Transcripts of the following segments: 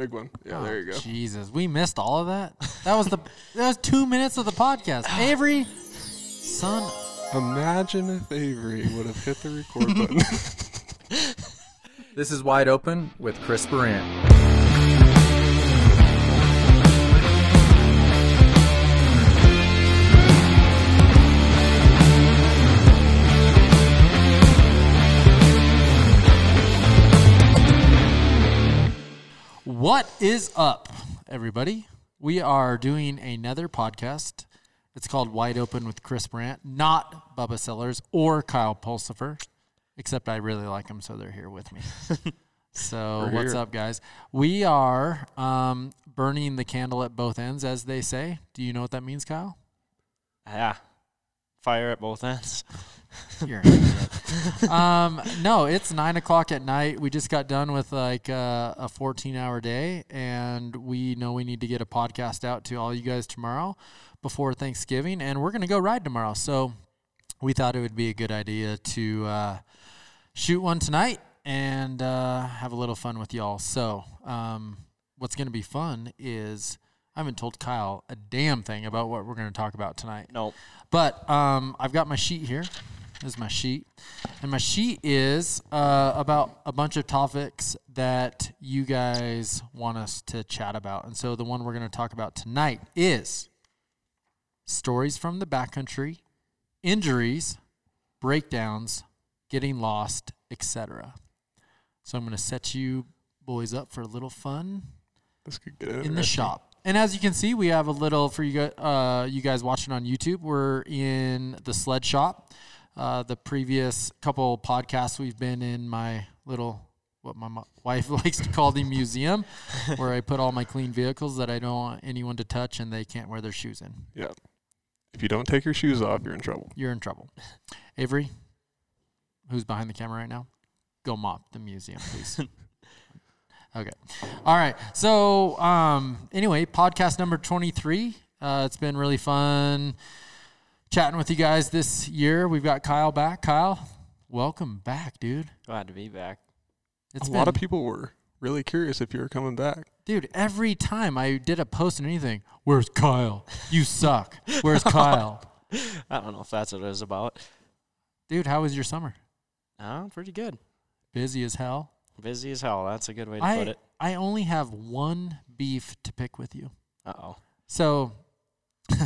Big one. Yeah, Oh, there you go. Oh, Jesus, we missed all of that. That was the that was two minutes of the podcast. Avery, son, Imagine if Avery would have hit the record button. This is Wide Open with Chris Brandt. What is up, everybody? We are doing another podcast. It's called Wide Open with Chris Brandt, not Bubba Sellers or Kyle Pulsifer, except I really like them, so they're here with me. so We're what's here. up, guys? We are um, burning the candle at both ends, as they say. Do you know what that means, Kyle? Yeah. Fire at both ends. You're um, no, it's nine o'clock at night. We just got done with like uh, a 14 hour day, and we know we need to get a podcast out to all you guys tomorrow before Thanksgiving, and we're gonna go ride tomorrow. So we thought it would be a good idea to uh, shoot one tonight and uh, have a little fun with y'all. So um, what's gonna be fun is I haven't told Kyle a damn thing about what we're gonna talk about tonight. Nope. But um, I've got my sheet here. Is my sheet. And my sheet is uh, about a bunch of topics that you guys want us to chat about. And so the one we're going to talk about tonight is stories from the backcountry, injuries, breakdowns, getting lost, etc. So I'm going to set you boys up for a little fun this could get in the shop. And as you can see, we have a little for you guys, uh, you guys watching on YouTube. We're in the sled shop. Uh, the previous couple podcasts, we've been in my little, what my mo- wife likes to call the museum, where I put all my clean vehicles that I don't want anyone to touch and they can't wear their shoes in. Yeah. If you don't take your shoes off, you're in trouble. You're in trouble. Avery, who's behind the camera right now, go mop the museum, please. okay. All right. So, um, anyway, podcast number 23. Uh, it's been really fun chatting with you guys this year. We've got Kyle back. Kyle, welcome back, dude. Glad to be back. It's a been, lot of people were really curious if you were coming back. dude, every time I did a post or anything, where's Kyle? You suck. Where's Kyle? I don't know if that's what it was about. Dude, how was your summer? Oh, pretty good. Busy as hell. Busy as hell. That's a good way to I, put it. I only have one beef to pick with you. Uh oh. So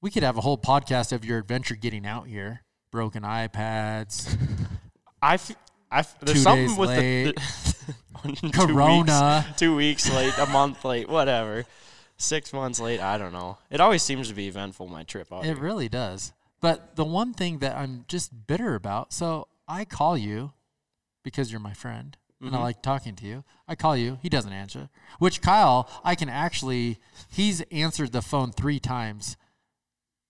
we could have a whole podcast of your adventure getting out here. Broken iPads, I, f- I f- there's Two something days with late. the, two Corona. weeks, two weeks late, a month late, whatever. Six months late. I don't know. It always seems to be eventful. My trip out It here. really does. But the one thing that I'm just bitter about, so I call you because you're my friend and I Mhm. like talking to you. I call you, he doesn't answer. Which Kyle, I can actually he's answered the phone 3 times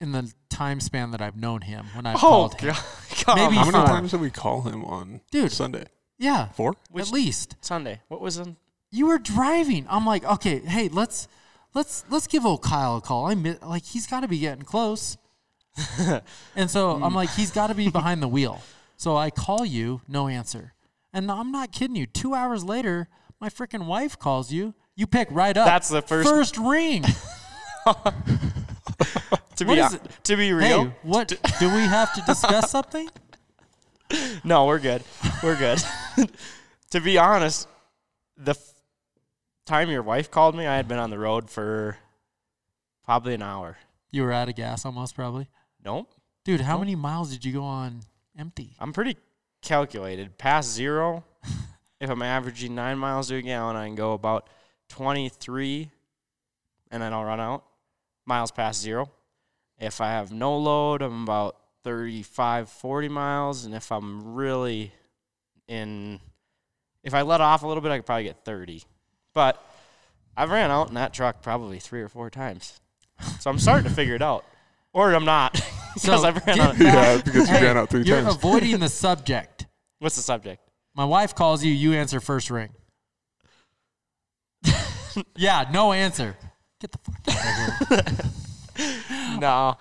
in the time span that I've known him when I've Oh called him. god! God. Maybe How many four. times did we call him on Dude. Sunday? Yeah, Four? Which- at least. Sunday. What was in? you were driving. I'm like, okay, hey, let's let's let's give old Kyle a call. I'm like, he's got to be getting close. and so I'm hmm. like, he's got to be behind the wheel. So I call you, no answer. And I'm not kidding you. Two hours later, my freaking wife calls you. You pick right up. That's the first- first ring. To be to be real. hey, what do we have to discuss something? No, we're good. We're good. to be honest, the f- time your wife called me, I had been on the road for probably an hour. You were out of gas almost, probably. Nope. Dude, how Nope. many miles did you go on empty? I'm pretty calculated. Past zero, if I'm averaging nine miles to a gallon, I can go about 23 and then I'll run out. Miles past zero. If I have no load, I'm about 35, 40 miles. And if I'm really in, if I let off a little bit, I could probably get 30. But I've ran out in that truck probably three or four times. So I'm starting to figure it out. Or I'm not. because I've ran out. Yeah, back- because you ran out three you're times. avoiding the subject. What's the subject? My wife calls you, you answer first ring. yeah, no answer. Get the fuck out of here. No.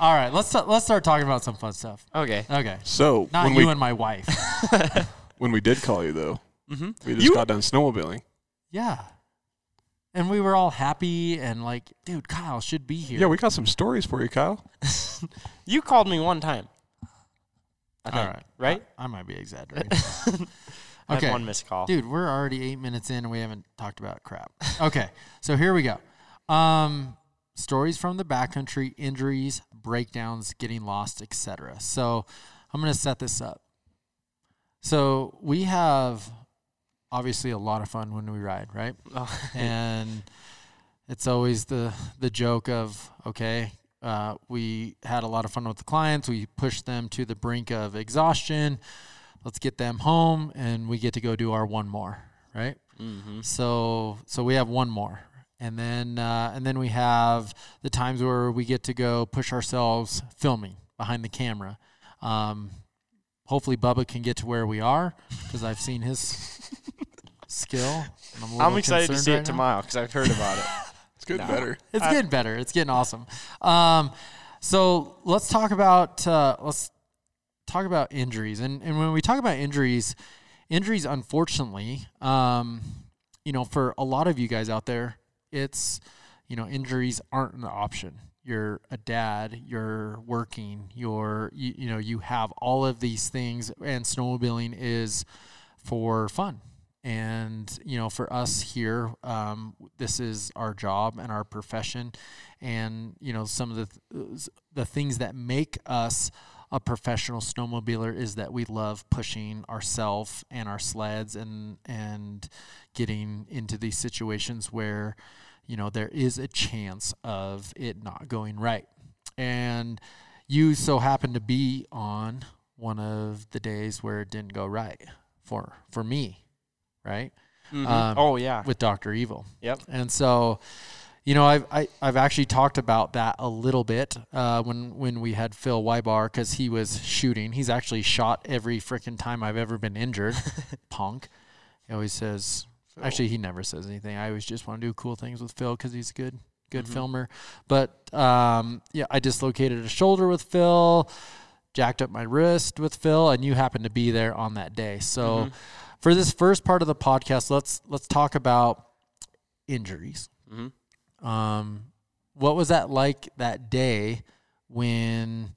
All right, let's let's start talking about some fun stuff. Okay. Okay, So not when you we and my wife. when we did call you though, Mm-hmm. we just You- got done snowmobiling. yeah, and we were all happy and like, dude, Kyle should be here. Yeah, we got some stories for you, Kyle. You called me one time. I think, right, right? I, I might be exaggerating. I had okay, one missed call. dude, we're already eight minutes in and we haven't talked about crap. Okay, so here we go. Um, stories from the backcountry, injuries, breakdowns, getting lost, etc. So I'm gonna set this up. So we have obviously a lot of fun when we ride, right? Oh, and it's always the the joke of okay uh, we had a lot of fun with the clients we pushed them to the brink of exhaustion let's get them home and we get to go do our one more right mm-hmm. so so we have one more and then uh, and then we have the times where we get to go push ourselves filming behind the camera um, hopefully bubba can get to where we are because i've seen his skill and I'm, a I'm excited to see right it now. tomorrow because I've heard about it. It's getting No. better. It's I- getting better. It's getting awesome. Um, so let's talk about uh, let's talk about injuries. And and when we talk about injuries, injuries, unfortunately, um, you know, for a lot of you guys out there, it's you know, injuries aren't an option. You're a dad. You're working. You're you, you know you have all of these things, and snowmobiling is for fun. And you know, for us here, um, this is our job and our profession, and you know, some of the th- the things that make us a professional snowmobiler is that we love pushing ourselves and our sleds and and getting into these situations where you know there is a chance of it not going right and you so happen to be on one of the days where it didn't go right for for me right Mhm. Um, oh yeah. with Dr. Evil Yep. and so, you know, I've I, I've actually talked about that a little bit uh, when when we had Phil Wybar because he was shooting. He's actually shot every freaking time I've ever been injured. Punk. He always says. Actually, he never says anything. I always just want to do cool things with Phil because he's a good good Mhm. filmer. But um, yeah, I dislocated a shoulder with Phil, jacked up my wrist with Phil, and you happened to be there on that day. So Mhm. for this first part of the podcast, let's let's talk about injuries. Mhm. Um, what was that like that day when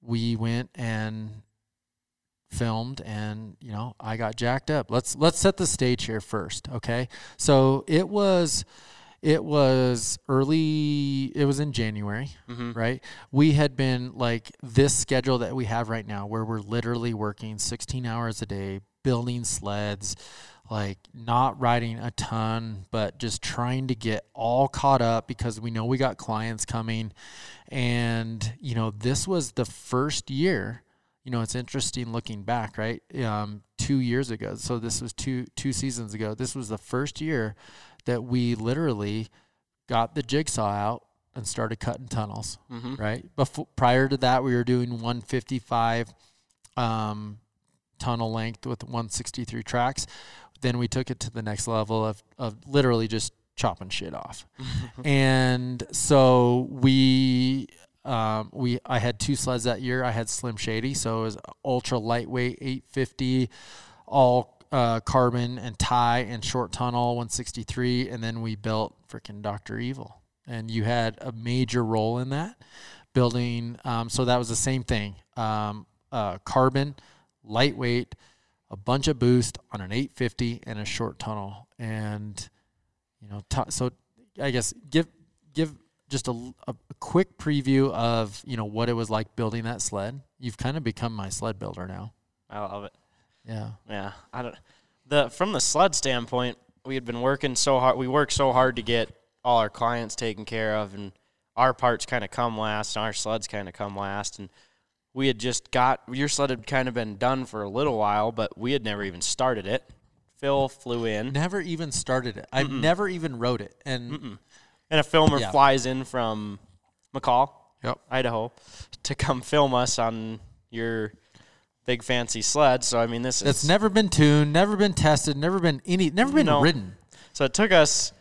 we went and filmed and you know I got jacked up? Let's let's set the stage here first, okay? So it was it was early it was in January Mhm. right? We had been like this schedule that we have right now, where we're literally working 16 hours a day, building sleds, like not riding a ton, but just trying to get all caught up because we know we got clients coming. And, you know, this was the first year. You know, it's interesting looking back, right? Um, two years ago. So this was two two seasons ago. This was the first year that we literally got the jigsaw out and started cutting tunnels Mhm. right? Before prior to that, we were doing 155 um, tunnel length with 163 tracks. Then we took it to the next level of of literally just chopping shit off. and so we um, we I had two sleds that year. I had Slim Shady, so it was ultra lightweight 850, all uh, carbon and tie and short tunnel 163, and then we built freaking Doctor Evil, and you had a major role in that building. Um, so that was the same thing. Um, uh, carbon, lightweight, a bunch of boost on an 850 and a short tunnel, and you know, t- so I guess give give just a, a, quick preview of you know what it was like building that sled. You've kind of become my sled builder now. I love it. Yeah. Yeah, I don't. The from the sled standpoint, we had been working so hard. We worked so hard to get all our clients taken care of, and our parts kind of come last, and our sleds kind of come last. And we had just got your sled had kind of been done for a little while, but we had never even started it. Phil flew in, Never even started it. I've never even wrote it. And and a filmer Yeah. flies in from McCall, Yep. Idaho, to come film us on your big fancy sled. So I mean, this is it's never been tuned, never been tested, never been any, never been No. ridden. So it took us.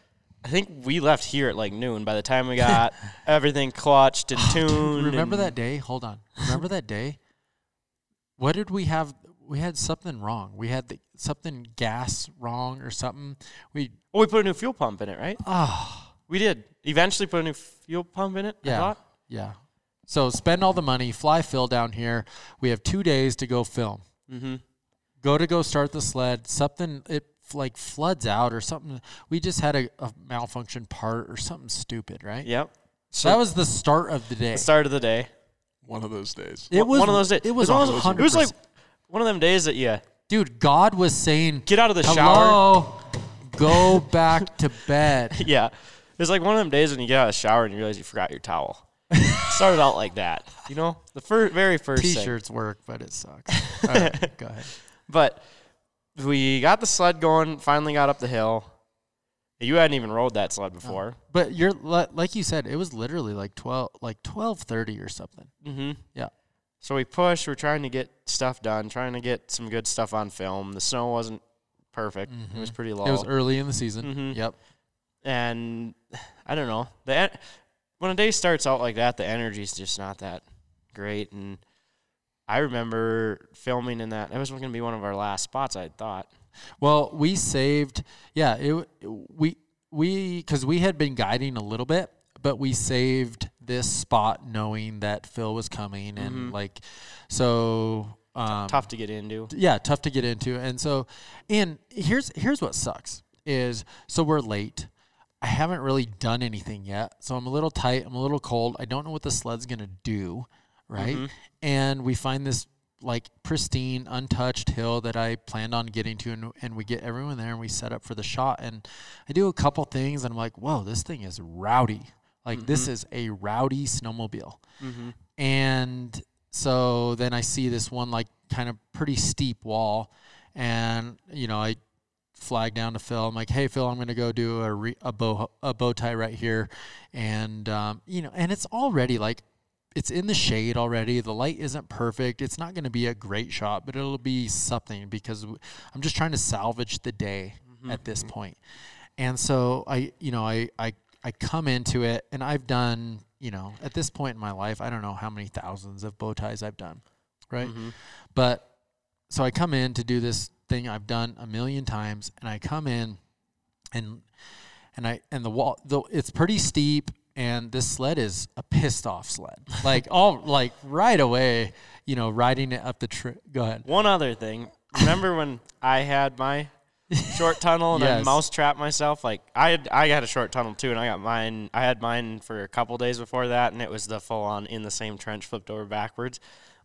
I think we left here at like noon. By the time we got everything clutched and tuned, Remember and- that day? Hold on. Remember that day? What did we have? we had something wrong. We had the something gas wrong or something. We Oh, we put a new fuel pump in it, right? ah We did. Eventually put a new fuel pump in it. I Yeah. thought. yeah. So spend all the money, fly Phil down here. We have two days to go film. Mm-hmm. Go to go start the sled. Something it like floods out or something. We just had a, a malfunction part or something stupid, right? Yep. So that was the start of the day. the start of the day. One of those days. It was one of those days. It was it was, a one of those- hundred it was like one of them days that yeah. dude. God was saying, get out of the shower. Go back to bed." Yeah. It's like one of them days when you get out of the shower and you realize you forgot your towel. Started out like that, you know, the first, very first. T-shirts work, but it sucks. Right, go ahead. But we got the sled going. Finally got up the hill. You hadn't even rode that sled before. But you're like you said, it was literally like twelve, like twelve thirty or something. Mm-hmm. Yeah. So we pushed. We're trying to get stuff done, trying to get some good stuff on film. The snow wasn't perfect. It was pretty low. It was early in the season. Mhm. Yep. And I don't know. The en- when a day starts out like that, the energy's just not that great. And I remember filming in that. That was going to be one of our last spots. I thought. Well, we saved. Yeah, it we we because we had been guiding a little bit, but we saved this spot knowing that Phil was coming and like so. Um, Tough to get into. yeah, tough to get into. And so, and here's here's what sucks is so we're late. I haven't really done anything yet, so I'm a little tight. I'm a little cold. I don't know what the sled's gonna do, right? Mm-hmm. And we find this like pristine, untouched hill that I planned on getting to, and, and we get everyone there, and we set up for the shot. And I do a couple things, and I'm like, whoa, this thing is rowdy. Like mm-hmm. this is a rowdy snowmobile. Mm-hmm. And so then I see this one like kind of pretty steep wall, and you know I flag down to Phil. I'm like, hey Phil, I'm gonna go do a re- a bow a bow tie right here, and um, you know, and it's already like it's in the shade already. The light isn't perfect. It's not going to be a great shot, but it'll be something because I'm just trying to salvage the day mm-hmm, at this mm-hmm. point. And so I, you know, I, I, I come into it and I've done, you know, at this point in my life, I don't know how many thousands of bow ties I've done. Right. Mm-hmm. But so I come in to do this thing I've done a million times and I come in and and I and the wall though it's pretty steep and this sled is a pissed off sled like all like right away you know riding it up the tree go ahead One other thing. Remember when I had my short tunnel and I Yes. mouse trapped myself? Like I had, I got a short tunnel too, and I got mine. I had mine for a couple days before that, and it was the full on in the same trench, flipped over backwards.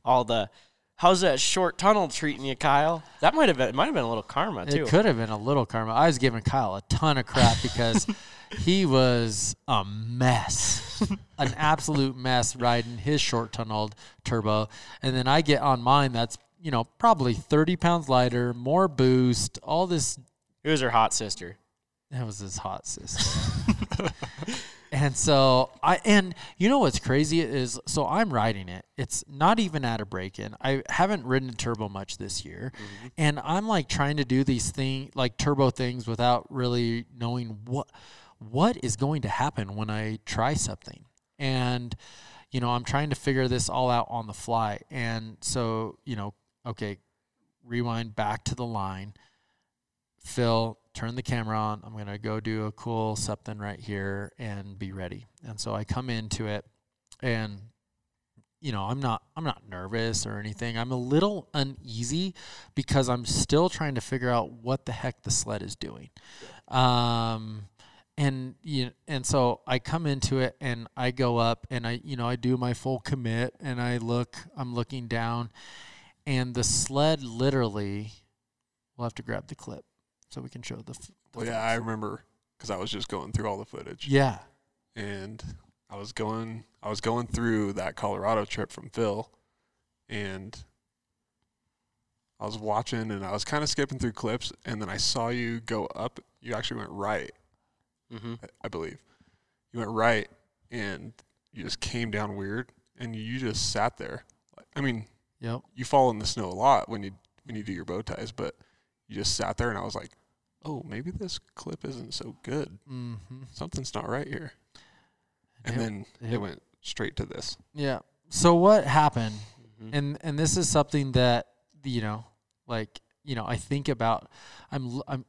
All the how's that short tunnel treating you, Kyle? That might have been, it might have been a little karma too. it could have been a little karma I was giving Kyle a ton of crap because he was a mess an absolute mess riding his short tunneled turbo and then I get on mine that's you know probably 30 pounds lighter more boost all this It was her hot sister. That was his hot sister. and so I and you know what's crazy is so I'm riding it. It's not even at a break in. I haven't ridden a turbo much this year. Mm-hmm. And I'm like trying to do these thing like turbo things without really knowing what what is going to happen when I try something. And you know, I'm trying to figure this all out on the fly. And so, you know, okay, rewind back to the line. Phil, turn the camera on. I'm going to go do a cool something right here and be ready. And so I come into it and you know, I'm not I'm not nervous or anything. I'm a little uneasy because I'm still trying to figure out what the heck the sled is doing. Um and you and so I come into it and I go up and I you know I do my full commit and I look I'm looking down and the sled literally we'll have to grab the clip so we can show the, f- the Well, yeah, I remember because I was just going through all the footage, yeah and I was going, I was going through that Colorado trip from Phil, and I was watching, and I was kind of skipping through clips, and then I saw you go up. You actually went right, Mm-hmm. I- I believe. You went right, and you just came down weird, and you just sat there. I mean, yep you fall in the snow a lot when you when you do your bow ties, but you just sat there, and I was like, oh, maybe this clip isn't so good. mm-hmm. Something's not right here. And Yep. then Yep. it went straight to this. yeah so what happened Mhm. and and this is something that you know like you know I think about I'm I'm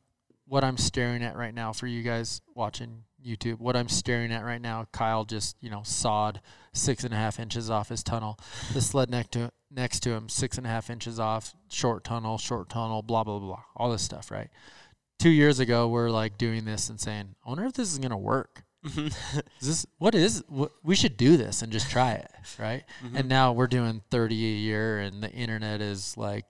what I'm staring at right now for you guys watching YouTube. What I'm staring at right now, Kyle just you know sawed six and a half inches off his tunnel. The sled next to next to him, six and a half inches off, short tunnel, short tunnel, blah blah blah, all this stuff, right? Two years ago, we're like doing this and saying, I wonder if this is gonna work. Is this what is what, we should do this and just try it, right? And now we're doing 30 a year, and the internet is like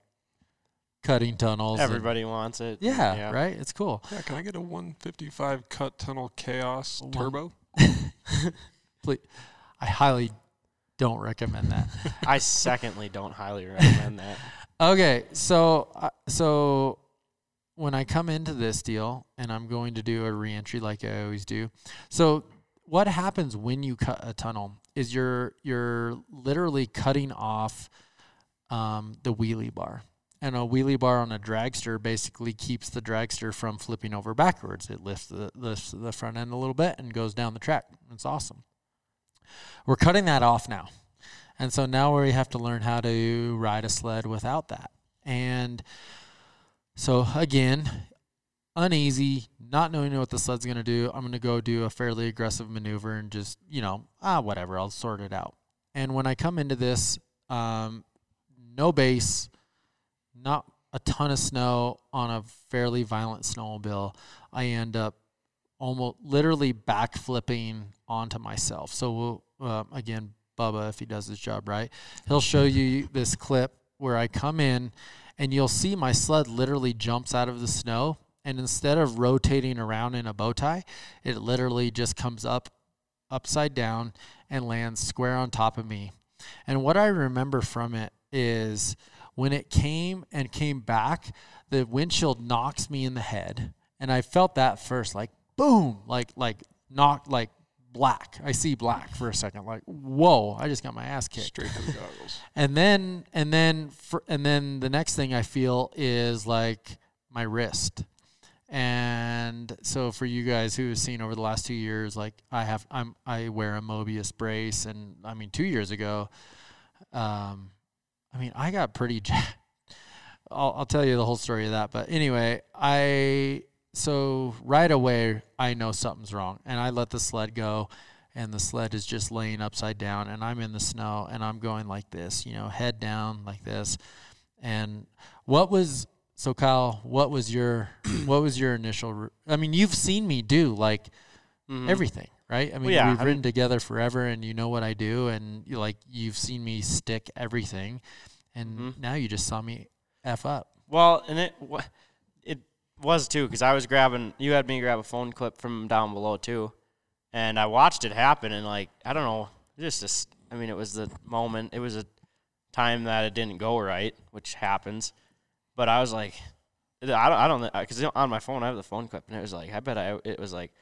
cutting tunnels. and- Everybody wants it. yeah, right. It's cool. Yeah, can I get a 155 cut tunnel Khaos One- turbo? Please, I highly don't recommend that. I secondly don't highly recommend that. Okay, so uh, so when I come into this deal and I'm going to do a reentry like I always do. So what happens when you cut a tunnel is you're you're literally cutting off um, the wheelie bar. And a wheelie bar on a dragster basically keeps the dragster from flipping over backwards. It lifts the lifts the front end a little bit and goes down the track. It's awesome. We're cutting that off now. And so now we have to learn how to ride a sled without that. And so again, uneasy, not knowing what the sled's going to do. I'm going to go do a fairly aggressive maneuver and just, you know, ah, whatever, I'll sort it out. And when I come into this, um, no base, not a ton of snow on a fairly violent snowmobile, I end up almost literally backflipping onto myself. So uh, again, Bubba, if he does his job right, he'll show you this clip where I come in and you'll see my sled literally jumps out of the snow. And instead of rotating around in a bow tie, it literally just comes up upside down and lands square on top of me. And what I remember from it is when it came and came back, the windshield knocks me in the head. And I felt that first, like boom, like like knocked like black. I see black for a second, like whoa! I just got my ass kicked. Straight to the goggles. And then and then for, and then the next thing I feel is like my wrist. And so for you guys who have seen over the last two years, like I have, I'm I wear a Mobius brace, and I mean two years ago, um, I mean I got pretty. I'll I'll tell you the whole story of that, but anyway, I so right away I know something's wrong, and I let the sled go, and the sled is just laying upside down, and I'm in the snow, and I'm going like this, you know, head down like this, and what was so Kyle? What was your what was your initial? re- I mean, you've seen me do like Mhm. everything, right? I mean, yeah, we've I ridden mean- together forever, and you know what I do, and you like you've seen me stick everything, and Mhm. now you just saw me f up. Well, and it it was too because I was grabbing. You had me grab a phone clip from down below too, and I watched it happen. And like I don't know, just just I mean, it was the moment. It was a time that it didn't go right, which happens. But I was like, I don't. I don't because on my phone I have the phone clip, and it was like I bet I. It was like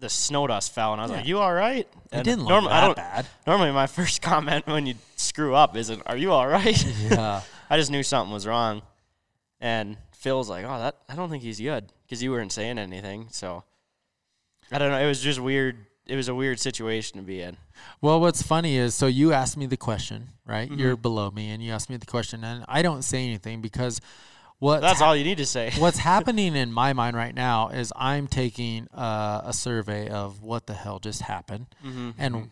the snow dust fell, and I was like, "You all right?" It And didn't look norm- that bad. Normally, my first comment when you screw up isn't, "Are you all right?" Yeah. I just knew something was wrong. And Phil's like, "Oh, that I don't think he's good because you weren't saying anything." So I don't know. It was just weird. It was a weird situation to be in. Well, what's funny is so you asked me the question, right? Mhm. You're below me, and you asked me the question, and I don't say anything because what That's all you need to say. what's happening in my mind right now is I'm taking uh, a survey of what the hell just happened, Mm-hmm. and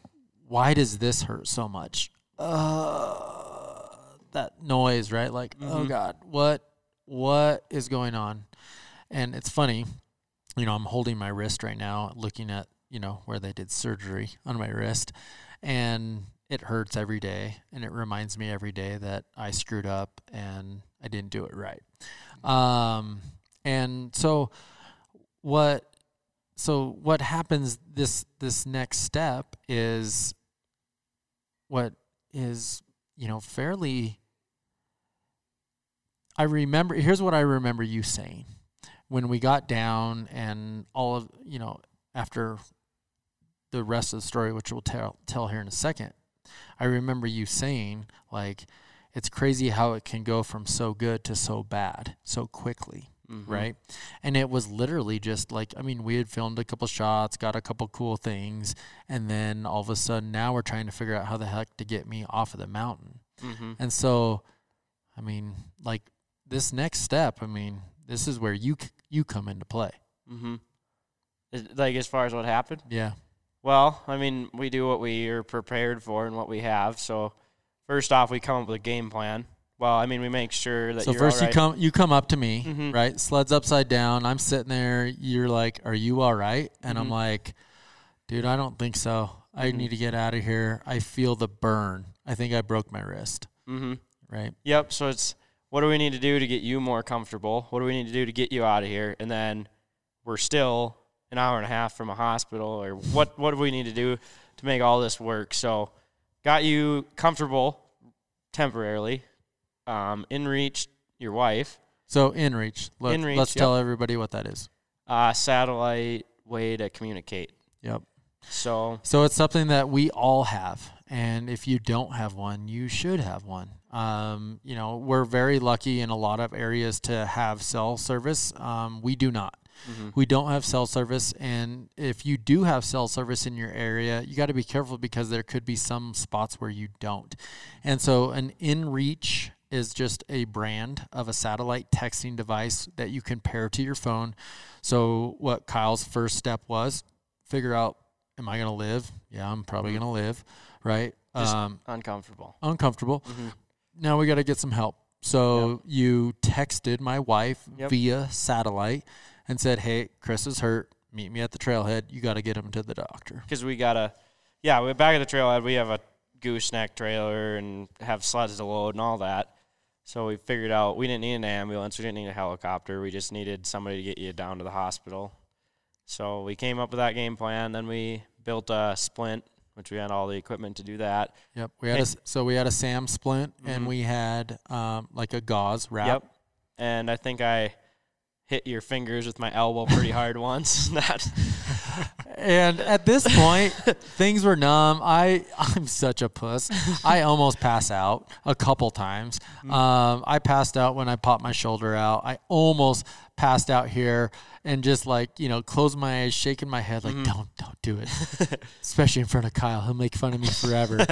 why does this hurt so much? Uh, that noise, right? Like, oh Mhm. God, what what is going on? And it's funny, you know, I'm holding my wrist right now, looking at you know where they did surgery on my wrist, and it hurts every day, and it reminds me every day that I screwed up and I didn't do it right. Um, and so what? So what happens? This this next step is what is you know fairly. I remember. Here's what I remember you saying when we got down and all of you know after the rest of the story, which we'll tell tell here in a second. I remember you saying like it's crazy how it can go from so good to so bad so quickly Mhm. right? And it was literally just like I mean, we had filmed a couple shots, got a couple cool things, and then all of a sudden now we're trying to figure out how the heck to get me off of the mountain. Mhm. And so, I mean, like this next step, I mean, this is where you you come into play. Mm-hmm. Like as far as what happened. Yeah. Well, I mean, we do what we are prepared for and what we have. So, first off, we come up with a game plan. Well, I mean, we make sure that So you're first all right. you come you come up to me, Mhm. right? Sleds upside down. I'm sitting there. You're like, "Are you all right?" And I'm Mhm. like, "Dude, I don't think so. I Mhm. need to get out of here. I feel the burn. I think I broke my wrist." Mm-hmm. Right? Yep. So it's what do we need to do to get you more comfortable? What do we need to do to get you out of here? And then we're still an hour and a half from a hospital, or what? What do we need to do to make all this work? So, got you comfortable temporarily, um, in reach. Your wife, So InReach. Let, InReach, let's yep. tell everybody what that is. uh, satellite way to communicate. Yep. So So it's something that we all have, and if you don't have one, you should have one. Um, you know, we're very lucky in a lot of areas to have cell service. Um, we do not. mhm. We don't have cell service, and if you do have cell service in your area, you got to be careful because there could be some spots where you don't. And so, an InReach is just a brand of a satellite texting device that you can pair to your phone. So, what Kyle's first step was figure out, am I going to live? Yeah, I'm probably Mhm. going to live, right? Just- um, uncomfortable. uncomfortable. Mhm. Now we got to get some help. So you texted my wife Yep. via satellite and said, "Hey, Chris is hurt. Meet me at the trailhead. You got to get him to the doctor." because we gotta, yeah, we're back at the trailhead. We have a gooseneck trailer and have sleds to load and all that. So we figured out we didn't need an ambulance, we didn't need a helicopter. We just needed somebody to get you down to the hospital. So we came up with that game plan. Then we built a splint, which we had all the equipment to do that. Yep. We had a, so we had a Sam splint and Mhm. we had um, like a gauze wrap. Yep. And I think I hit your fingers with my elbow pretty hard once. that And at this point, things were numb. I I'm such a puss. I almost pass out a couple times. Um, I passed out when I popped my shoulder out. I almost passed out here and just like you know, closed my eyes, shaking my head like, don't don't do it, especially in front of Kyle. He'll make fun of me forever.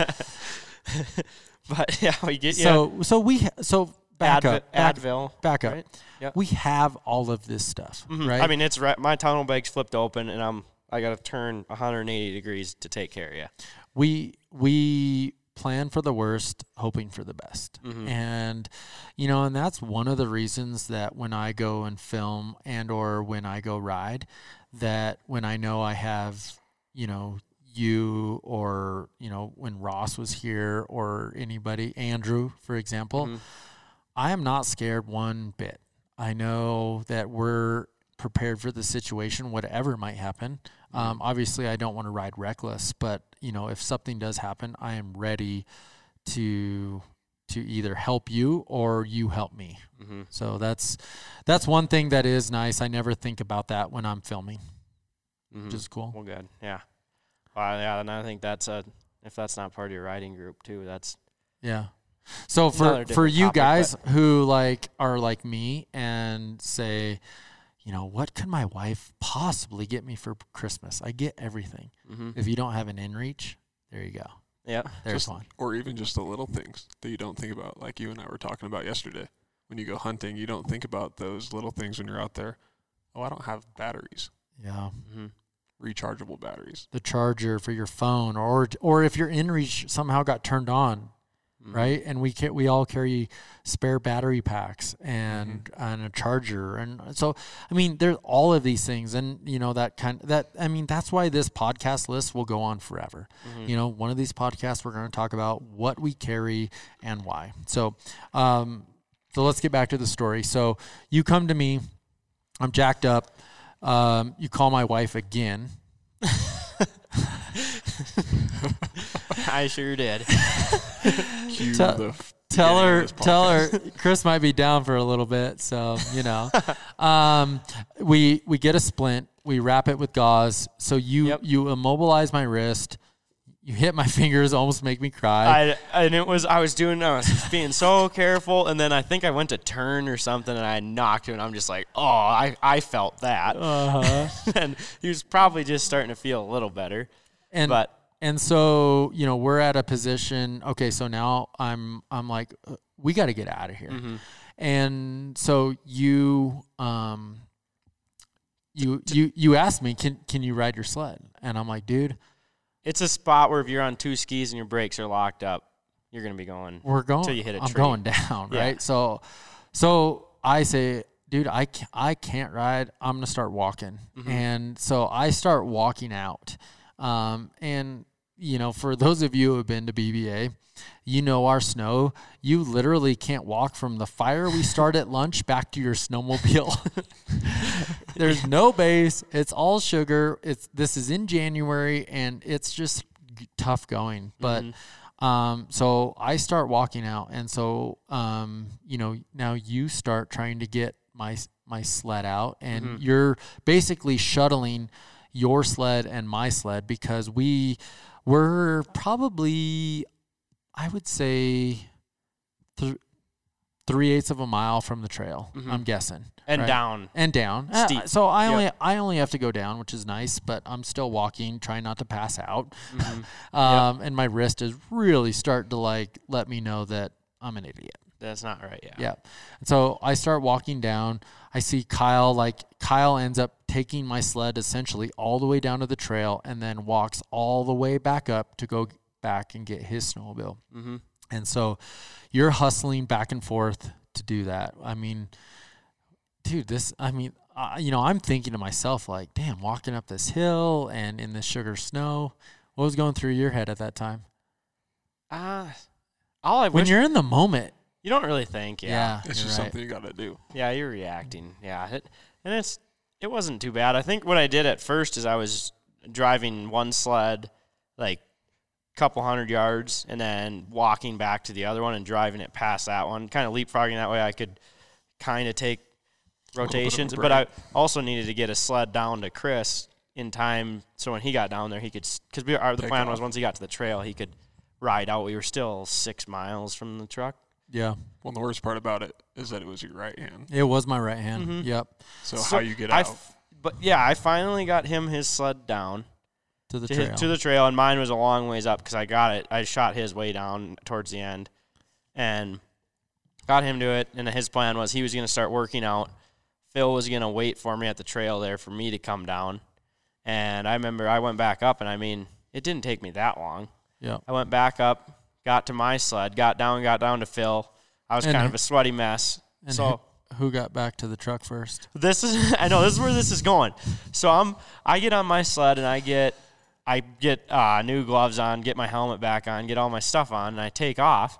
but yeah, we get you so so we so back Advi- up, back, Advil. back up. right? Yep. We have all of this stuff, Mhm. right? I mean, it's right. My tunnel bag's flipped open, and I'm I got to turn 180 degrees to take care of you. we we plan for the worst hoping for the best Mhm. and you know and that's one of the reasons that when i go and film and or when i go ride that when i know i have you know you or you know when ross was here or anybody andrew for example Mhm. I am not scared one bit. I know that we're prepared for the situation, whatever might happen. Um, obviously, I don't want to ride reckless, but you know, if something does happen, I am ready to to either help you or you help me. Mhm. So that's that's one thing that is nice. I never think about that when I'm filming, Mhm. which is cool. well, good. Yeah. Well, yeah, and I think that's a if that's not part of your riding group too, that's Yeah. So for for you topic, guys who like are like me and say, you know, what could my wife possibly get me for Christmas? I get everything. mm-hmm. If you don't have an inReach, there you go. yeah. There's Just- one. or even just the little things that you don't think about, like you and I were talking about yesterday. When you go hunting, you don't think about those little things when you're out there. Oh, I don't have batteries, Yeah. Mm-hmm. rechargeable batteries. The charger for your phone or or if your inReach somehow got turned on, Mm-hmm. right? And we ca- we all carry spare battery packs and Mm-hmm. and a charger, and so I mean, there's all of these things, and you know that kind that I mean that's why this podcast list will go on forever. Mm-hmm. You know, one of these podcasts we're going to talk about what we carry and why. So, um, so let's get back to the story. So you come to me, I'm jacked up. Um, you call my wife again. I sure did. Cue Tell- the f- tell beginning of her this tell her chris might be down for a little bit so you know um, we we get a splint we wrap it with gauze so you Yep. you immobilize my wrist you hit my fingers almost make me cry I and it was I was doing I was being so careful, and then I think I went to turn or something, and I knocked him, and I'm just like, oh, I I felt that, uh-huh. and he was probably just starting to feel a little better, and but and so you know we're at a position okay so now i'm i'm like uh, we got to get out of here Mm-hmm. and so you um you you you asked me can can you ride your sled and i'm like dude It's a spot where if you're on two skis and your brakes are locked up, you're gonna be going. we're going Till you hit a i'm tree. going down Yeah. right so so i say dude i can't, i can't ride i'm gonna start walking Mm-hmm. and so i start walking out um and you know for those of you who have been to bba you know our snow. You literally can't walk from the fire we start at lunch back to your snowmobile. There's no base. It's all sugar. It's this is in january and it's just tough going. But um so i start walking out and so um you know now you start trying to get my my sled out and you're basically shuttling your sled and my sled because we were probably i would say th- three eighths of a mile from the trail i'm guessing And right? down. and down. Uh, Steep. so I Yep. only I only have to go down, which is nice, but I'm still walking, trying not to pass out. Mm-hmm. um, And my wrist is really starting to like let me know that I'm an idiot. That's not right. Yeah. Yeah. And so I start walking down. I see Kyle like Kyle ends up taking my sled essentially all the way down to the trail and then walks all the way back up to go back and get his snowmobile. Mm-hmm. And so you're hustling back and forth to do that. I mean, dude, this, I mean, uh, you know, I'm thinking to myself, like, damn, walking up this hill and in the sugar snow. What was going through your head at that time? Ah, all I When wish you're in the moment. You don't really think. Yeah. Yeah. It's just right. something you got to do. Yeah, you're reacting. Yeah, it, and it's it wasn't too bad. I think what I did at first is I was driving one sled like a couple hundred yards and then walking back to the other one and driving it past that one, kind of leapfrogging that way I could kind of take bit of a rotations, but I also needed to get a sled down to Chris in time so when he got down there he could because we our, the Take plan was once he got to the trail he could ride out. We were still six miles from the truck. Yeah. Well, the worst part about it is that it was your right hand. It was my right hand. Mhm. Yep. So, So how you get I out? f- but yeah, I finally got him his sled down To the to, trail. his- to the trail, and mine was a long ways up because I got it. I shot his way down towards the end, and got him to it. And his plan was he was going to start working out. Phil was going to wait for me at the trail there for me to come down. And I remember I went back up, and I mean, it didn't take me that long. Yep. I went back up, got to my sled, got down, got down to Phil. I was And kind of a sweaty mess. And so who, who got back to the truck first? this is I know this is where this is going. So I'm I get on my sled and I get I get uh, new gloves on, get my helmet back on, get all my stuff on, and I take off.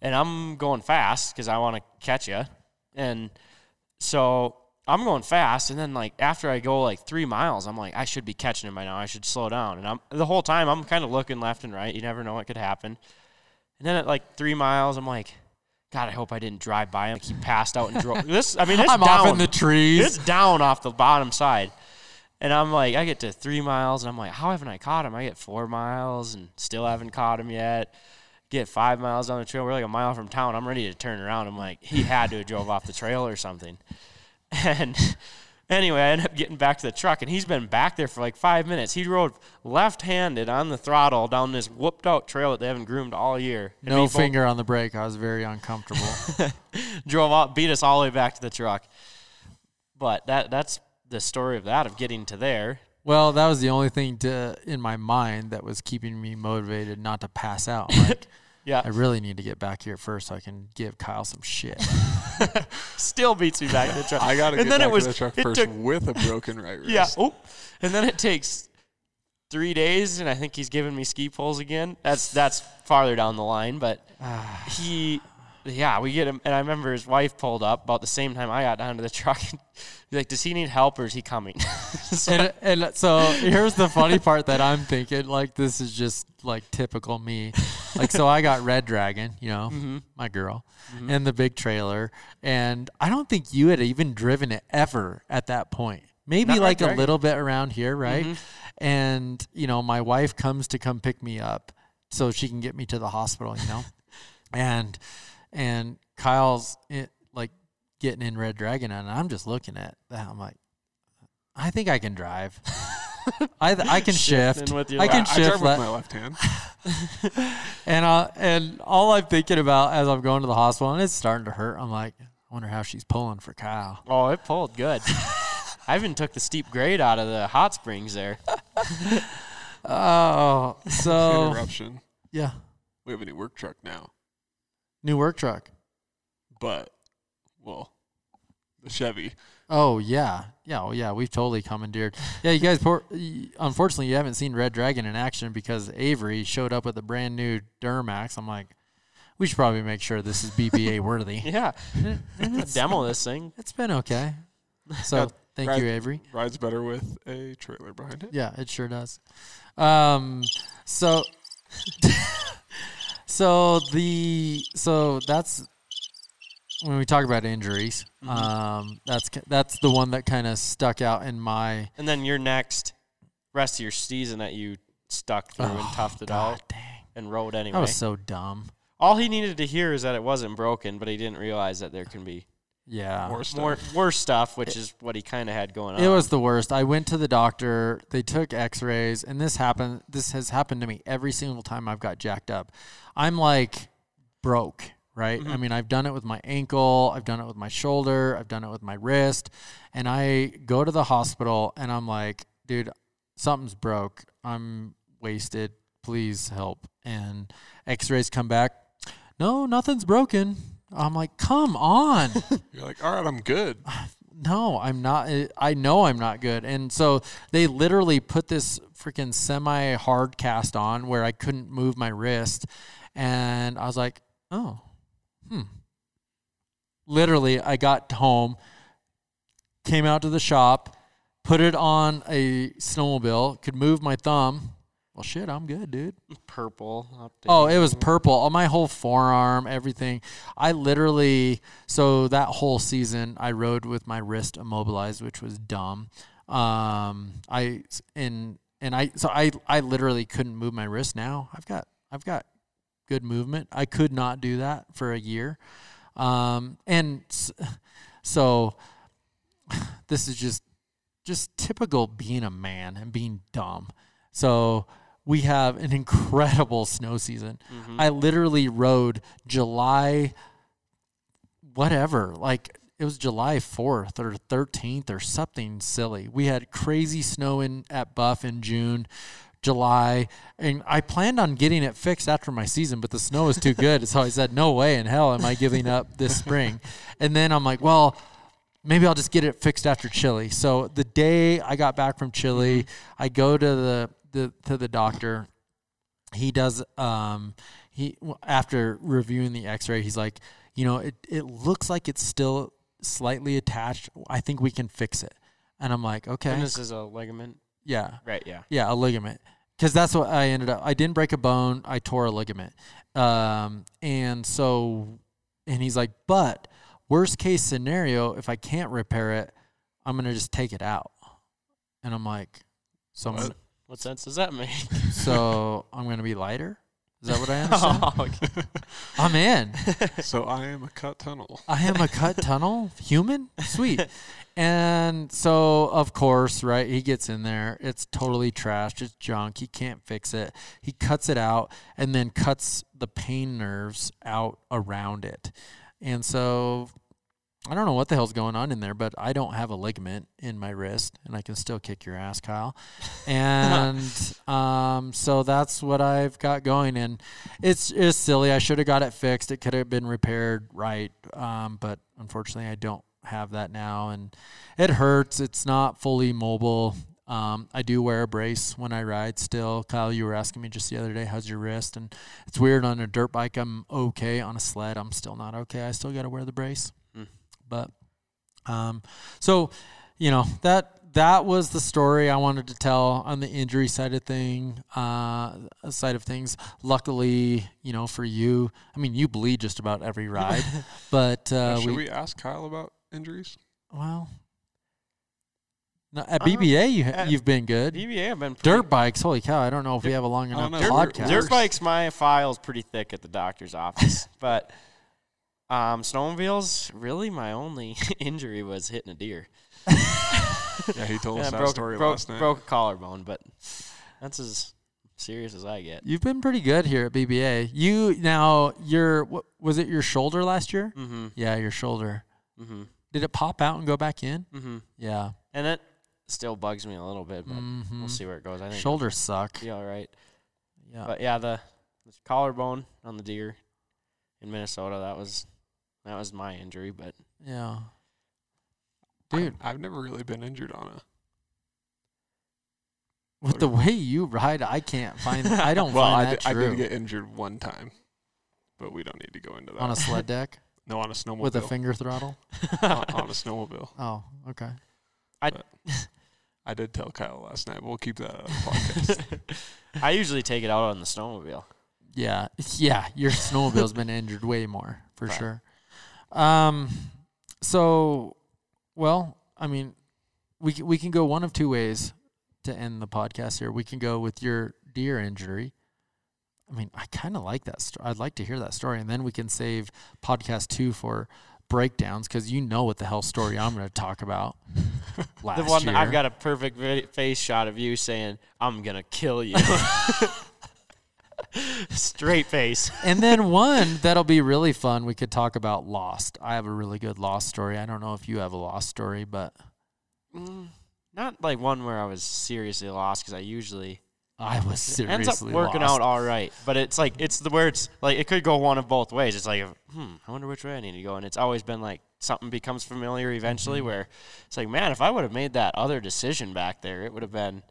And I'm going fast because I want to catch you. And so I'm going fast, and then like after I go like three miles, I'm like I should be catching him by now. I should slow down. And I'm the whole time I'm kind of looking left and right. You never know what could happen. And then at like three miles, I'm like, God, I hope I didn't drive by him. Like he passed out and drove. This, I mean, it's I'm down. off in the trees. It's down off the bottom side. And I'm like, I get to three miles, and I'm like, how haven't I caught him? I get four miles and still haven't caught him yet. Get five miles down the trail. We're like a mile from town. I'm ready to turn around. I'm like, he had to have drove off the trail or something. And anyway, I end up getting back to the truck, and he's been back there for like five minutes. He rode left-handed on the throttle down this whooped-out trail that they haven't groomed all year. And no we both finger on the brake. I was very uncomfortable. drove out, beat us all the way back to the truck. But that that's the story of that of getting to there. well, that was the only thing to in my mind that was keeping me motivated not to pass out. Like, Yeah, I really need to get back here first so I can give Kyle some shit. still beats me back to the truck. I got to and get then back it was to the truck first took with a broken right wrist. yeah. Oh, and then it takes three days, and I think he's giving me ski poles again. That's that's farther down the line, but he. Yeah, we get him, and I remember his wife pulled up about the same time I got down to the truck. Like, "Does he need help, or is he coming?" So- and and so here's the funny part that I'm thinking like this is just like typical me. Like so I got Red Dragon, you know, Mm-hmm. my girl, and the big trailer, and I don't think you had even driven it ever at that point. Maybe Not like a little bit around here, right? Mhm. And you know, my wife comes to come pick me up so she can get me to the hospital, you know, and and Kyle's it, like getting in Red Dragon, and I'm just looking at that. I'm like, I think I can drive. I I can shift. With I can I shift. drive with my left hand. and uh, and all I'm thinking about as I'm going to the hospital, and it's starting to hurt. I'm like, I wonder how she's pulling for Kyle. Oh, it pulled good. I even took the steep grade out of the hot springs there. Oh, so Interruption. yeah, We have a new work truck now, new work truck. but well, the Chevy. Oh yeah, yeah, oh yeah. We've totally commandeered. Yeah, you guys. Unfortunately, you haven't seen Red Dragon in action because Avery showed up with a brand new Duramax. I'm like, we should probably make sure this is BBA worthy. Yeah, And it's, demo this thing. it's been okay. So Yeah, thank right. you, Avery. Rides better with a trailer behind it. Yeah, it sure does. Um, so, so the so that's when we talk about injuries. Um, that's that's the one that kind of stuck out in my And then your next rest of your season that you stuck through and Oh, toughed it God out Dang, and rode anyway. that was so dumb. All he needed to hear is that it wasn't broken, but he didn't realize that there can be Yeah, More stuff. more worse stuff, which is what he kind of had going on. It was the worst. I went to the doctor. They took X-rays, and this happened. This has happened to me every single time I've got jacked up. I'm like broke, right? I mm-hmm. mean, I've done it with my ankle. I've done it with my shoulder. I've done it with my wrist, and I go to the hospital, and I'm like, dude, something's broke. I'm wasted. Please help. And X-rays come back. No, nothing's broken. I'm like, come on. You're like, all right, I'm good. no, I'm not. eh, I know I'm not good. And so they literally put this freaking semi hard cast on where I couldn't move my wrist. And I was like, oh, hmm. Literally, I got home, came out to the shop, put it on a snowmobile, could move my thumb. Well, shit, I'm good, dude. purple. Oh, it was purple. On my whole forearm, everything. I literally so that whole season I rode with my wrist immobilized, which was dumb. Um, I and and I so I I literally couldn't move my wrist. Now I've got I've got good movement. I could not do that for a year. Um, and so this is just just typical being a man and being dumb. So we have an incredible snow season. Mm-hmm. I literally rode July whatever, like it was July 4th or 13th or something silly. We had crazy snow in at Buff in June, July, and I planned on getting it fixed after my season, but the snow was too good. so I said, "No way in hell am I giving up this spring." And then I'm like, "Well, maybe I'll just get it fixed after Chile. So the day I got back from Chile, I go to the, the to the doctor. He does um he after reviewing the x-ray, he's like, you know, it it looks like it's still slightly attached. I think we can fix it. And I'm like, okay. And this is a ligament, yeah. right? Yeah. Yeah, a ligament. Because that's what I ended up. I didn't break a bone. I tore a ligament. Um, and so, and he's like, but worst case scenario, if I can't repair it, I'm gonna just take it out. And I'm like, so I'm gonna, What sense does that make? so I'm gonna be lighter. Is that what I understand? Oh. I'm in. so I am a cut tunnel. I am a cut tunnel human. Sweet. And so, of course, right, he gets in there. It's totally trashed. It's junk. He can't fix it. He cuts it out and then cuts the pain nerves out around it. And so, I don't know what the hell's going on in there, but I don't have a ligament in my wrist, and I can still kick your ass, Kyle. And um, so that's what I've got going, and it's it's silly. I should have got it fixed. It could have been repaired right, um, but unfortunately, I don't have that now, and it hurts. It's not fully mobile. Um, I do wear a brace when I ride still. Kyle, you were asking me just the other day, how's your wrist? And it's weird on a dirt bike, I'm okay. On a sled, I'm still not okay. I still got to wear the brace. But, um, so, you know, that, that was the story I wanted to tell on the injury side of thing, uh, side of things. Luckily, you know, for you, I mean, you bleed just about every ride, but, uh, Should we, we, ask Kyle about injuries? well, no, at BBA, you, you've been good. BBA, I've been pretty, Dirt bikes, holy cow! I don't know if we have a long enough podcast. Dirt bikes, my file is pretty thick at the doctor's office, but um, snowmobiles, really, my only injury was hitting a deer. Yeah, he told And us I that broke, story broke, last night. broke a collarbone, but that's as serious as I get. You've been pretty good here at BBA. You now, your what was it? Your shoulder last year? Mm-hmm. Yeah, your shoulder. Mm-hmm. Did it pop out and go back in? Mm-hmm. Yeah. And it still bugs me a little bit, but we'll see where it goes. I think Shoulders suck. it'll be all right. Yeah. But yeah, the, the collarbone on the deer in Minnesota that was that was my injury. But yeah. Dude, I've, never really been injured on a. with the way you ride, I can't find. I don't Well, find I that did, I did get injured one time, but we don't need to go into that. on a sled deck no, on a snowmobile. with a finger throttle. on, on a snowmobile. Oh, okay. I I did tell Kyle last night. We'll keep that out of the podcast. I usually take it out on the snowmobile. Yeah, yeah. Your snowmobile's been injured way more for Right. sure. Um, so, well, I mean, we c- we can go one of two ways to end the podcast here. We can go with your deer injury. I mean, I kind of like that. Sto- I'd like to hear that story, and then we can save podcast two for breakdowns because you know what the hell story I'm going to talk about. Last the one year. I've got a perfect face shot of you saying, "I'm gonna kill you." Straight face. And then one that'll be really fun. We could talk about Lost. I have a really good Lost story. I don't know if you have a Lost story, but Mm, not like one where I was seriously lost because I usually I was seriously ends up working lost. out all right. But it's like it's the where it's like it could go one of both ways. It's like, hmm, I wonder which way I need to go. And it's always been like something becomes familiar eventually. Mm-hmm. Where it's like, man, if I would have made that other decision back there, it would have been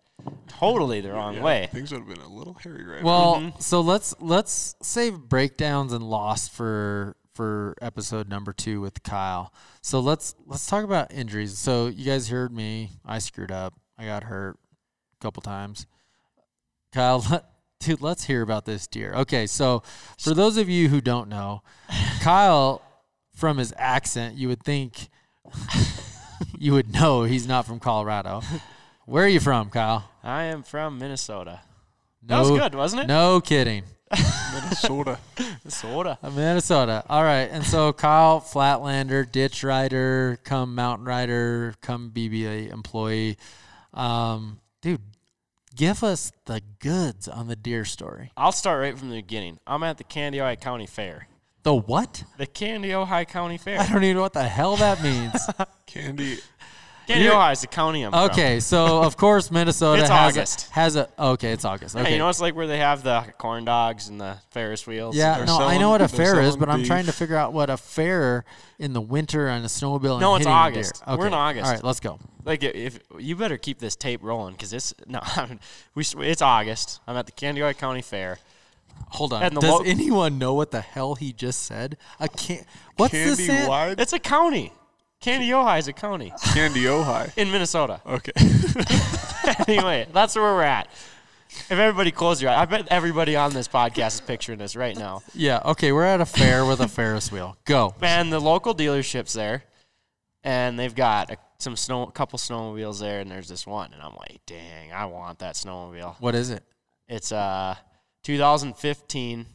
totally the wrong Yeah, way. Things would have been a little hairy right now. Well, Mhm. so let's let's save breakdowns and Lost for for episode number two with Kyle. So let's let's talk about injuries. So you guys heard me. I screwed up. I got hurt a couple times. Kyle, let, dude, let's hear about this deer. Okay, so for those of you who don't know, Kyle, from his accent, you would think you would know he's not from Colorado. Where are you from, Kyle? I am from Minnesota. No, That was good, wasn't it? No kidding. Minnesota. Minnesota. Minnesota. All right. And so Kyle Flatlander, ditch rider, come mountain rider, come BBA employee. Um, dude, give us the goods on the deer story. I'll start right from the beginning. I'm at the Kandiyohi County Fair. The what? The Kandiyohi County Fair. I don't even know what the hell that means. Candy. Candy You're- Ojai is the county I'm from. okay, so of course Minnesota It's has August. A, has a okay, it's August. Yeah, you know, it's like where they have the corn dogs and the Ferris wheels. yeah, no, I know what a fair is, selling but I'm trying to figure out what a fair in the winter on a snowmobile. No, it's August. Deer. We're in August. All right, let's go. Like if, if you better keep this tape rolling because it's no, we it's August. I'm at the Kandiyohi County Fair. Hold on. Does lo- anyone know what the hell he just said? A can What's Candy this? It's a county. Kandiyohi is a county Kandiyohi. in Minnesota. Okay. anyway, that's where we're at. If everybody close your eyes, I bet everybody on this podcast is picturing this right now. Yeah. Okay, we're at a fair with a Ferris wheel. Go. Man, the local dealership's there, and they've got a, some snow, a couple snowmobiles there, and there's this one, and I'm like, dang, I want that snowmobile. What is it? It's a 2015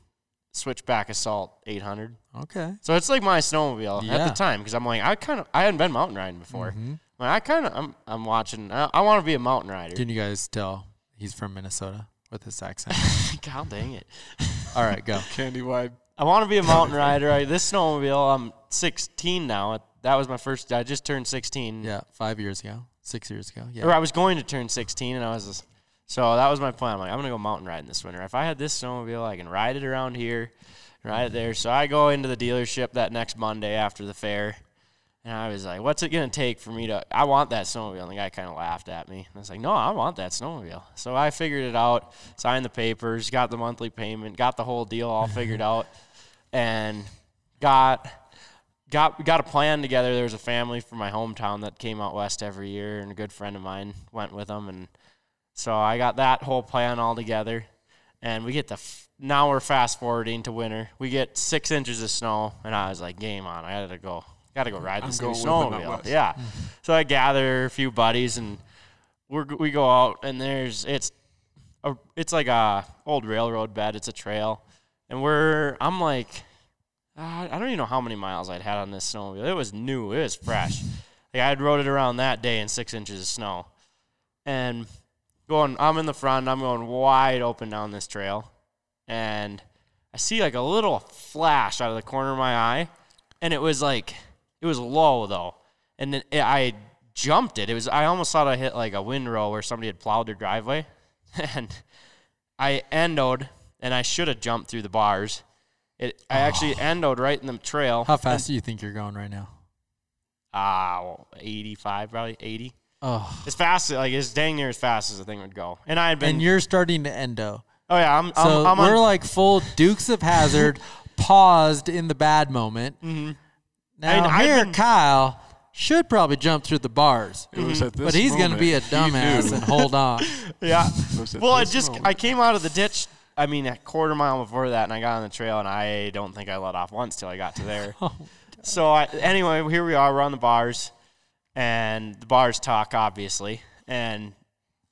Switchback Assault 800. Okay. So it's like my snowmobile at the time because I'm like, I kind of, I hadn't been mountain riding before. Mhm. Like, I kind of, I'm, I'm watching. I, I want to be a mountain rider. Can you guys tell he's from Minnesota with his accent? God dang it! All right, go. Candy wide. I want to be a mountain rider. I, this snowmobile, I'm 16 now. That was my first. I just turned 16. Yeah, five years ago, six years ago. Yeah. Or Yeah. I was going to turn 16, and I was. Just, so that was my plan. I'm like, I'm gonna go mountain riding this winter. If I had this snowmobile, I can ride it around here, ride it there. So I go into the dealership that next Monday after the fair, and I was like, "What's it gonna take for me to? I want that snowmobile." And the guy kind of laughed at me. And I was like, "No, I want that snowmobile." So I figured it out, signed the papers, got the monthly payment, got the whole deal all figured out, and got got got a plan together. There was a family from my hometown that came out west every year, and a good friend of mine went with them, and so I got that whole plan all together. And we get the f- now we're fast forwarding to winter. We get six inches of snow, and I was like, "Game on! I gotta go, gotta go ride I'm this new going with them out snowmobile." Yeah. So I gather a few buddies, and we're we go out, and there's it's a it's like a old railroad bed. It's a trail, and we're I'm like uh, I don't even know how many miles I'd had on this snowmobile. It was new. It was fresh. like I'd rode it around that day in six inches of snow, and going. I'm in the front. I'm going wide open down this trail, and I see like a little flash out of the corner of my eye, and it was like It was low though, and then it, I jumped it. It was I almost thought I hit like a windrow where somebody had plowed their driveway, and I endoed, and I should have jumped through the bars. It I actually endoed right in the trail. How fast do you think you're going right now? Ah, 85 probably 80. Oh, As fast like as dang near as fast as the thing would go. And I had been and you're starting to endo. oh yeah I'm So I'm, I'm we're on, like full Dukes of Hazzard, paused in the bad moment. Mhm. Now I mean, here, been- Kyle should probably jump through the bars, It was at this but he's going to be a dumbass and hold on. yeah. It was at Well, I just moment. I came out of the ditch. I mean, a quarter mile before that, and I got on the trail, and I don't think I let off once till I got to there. Oh, so I, anyway, here we are. We're on the bars, and the bars talk obviously, and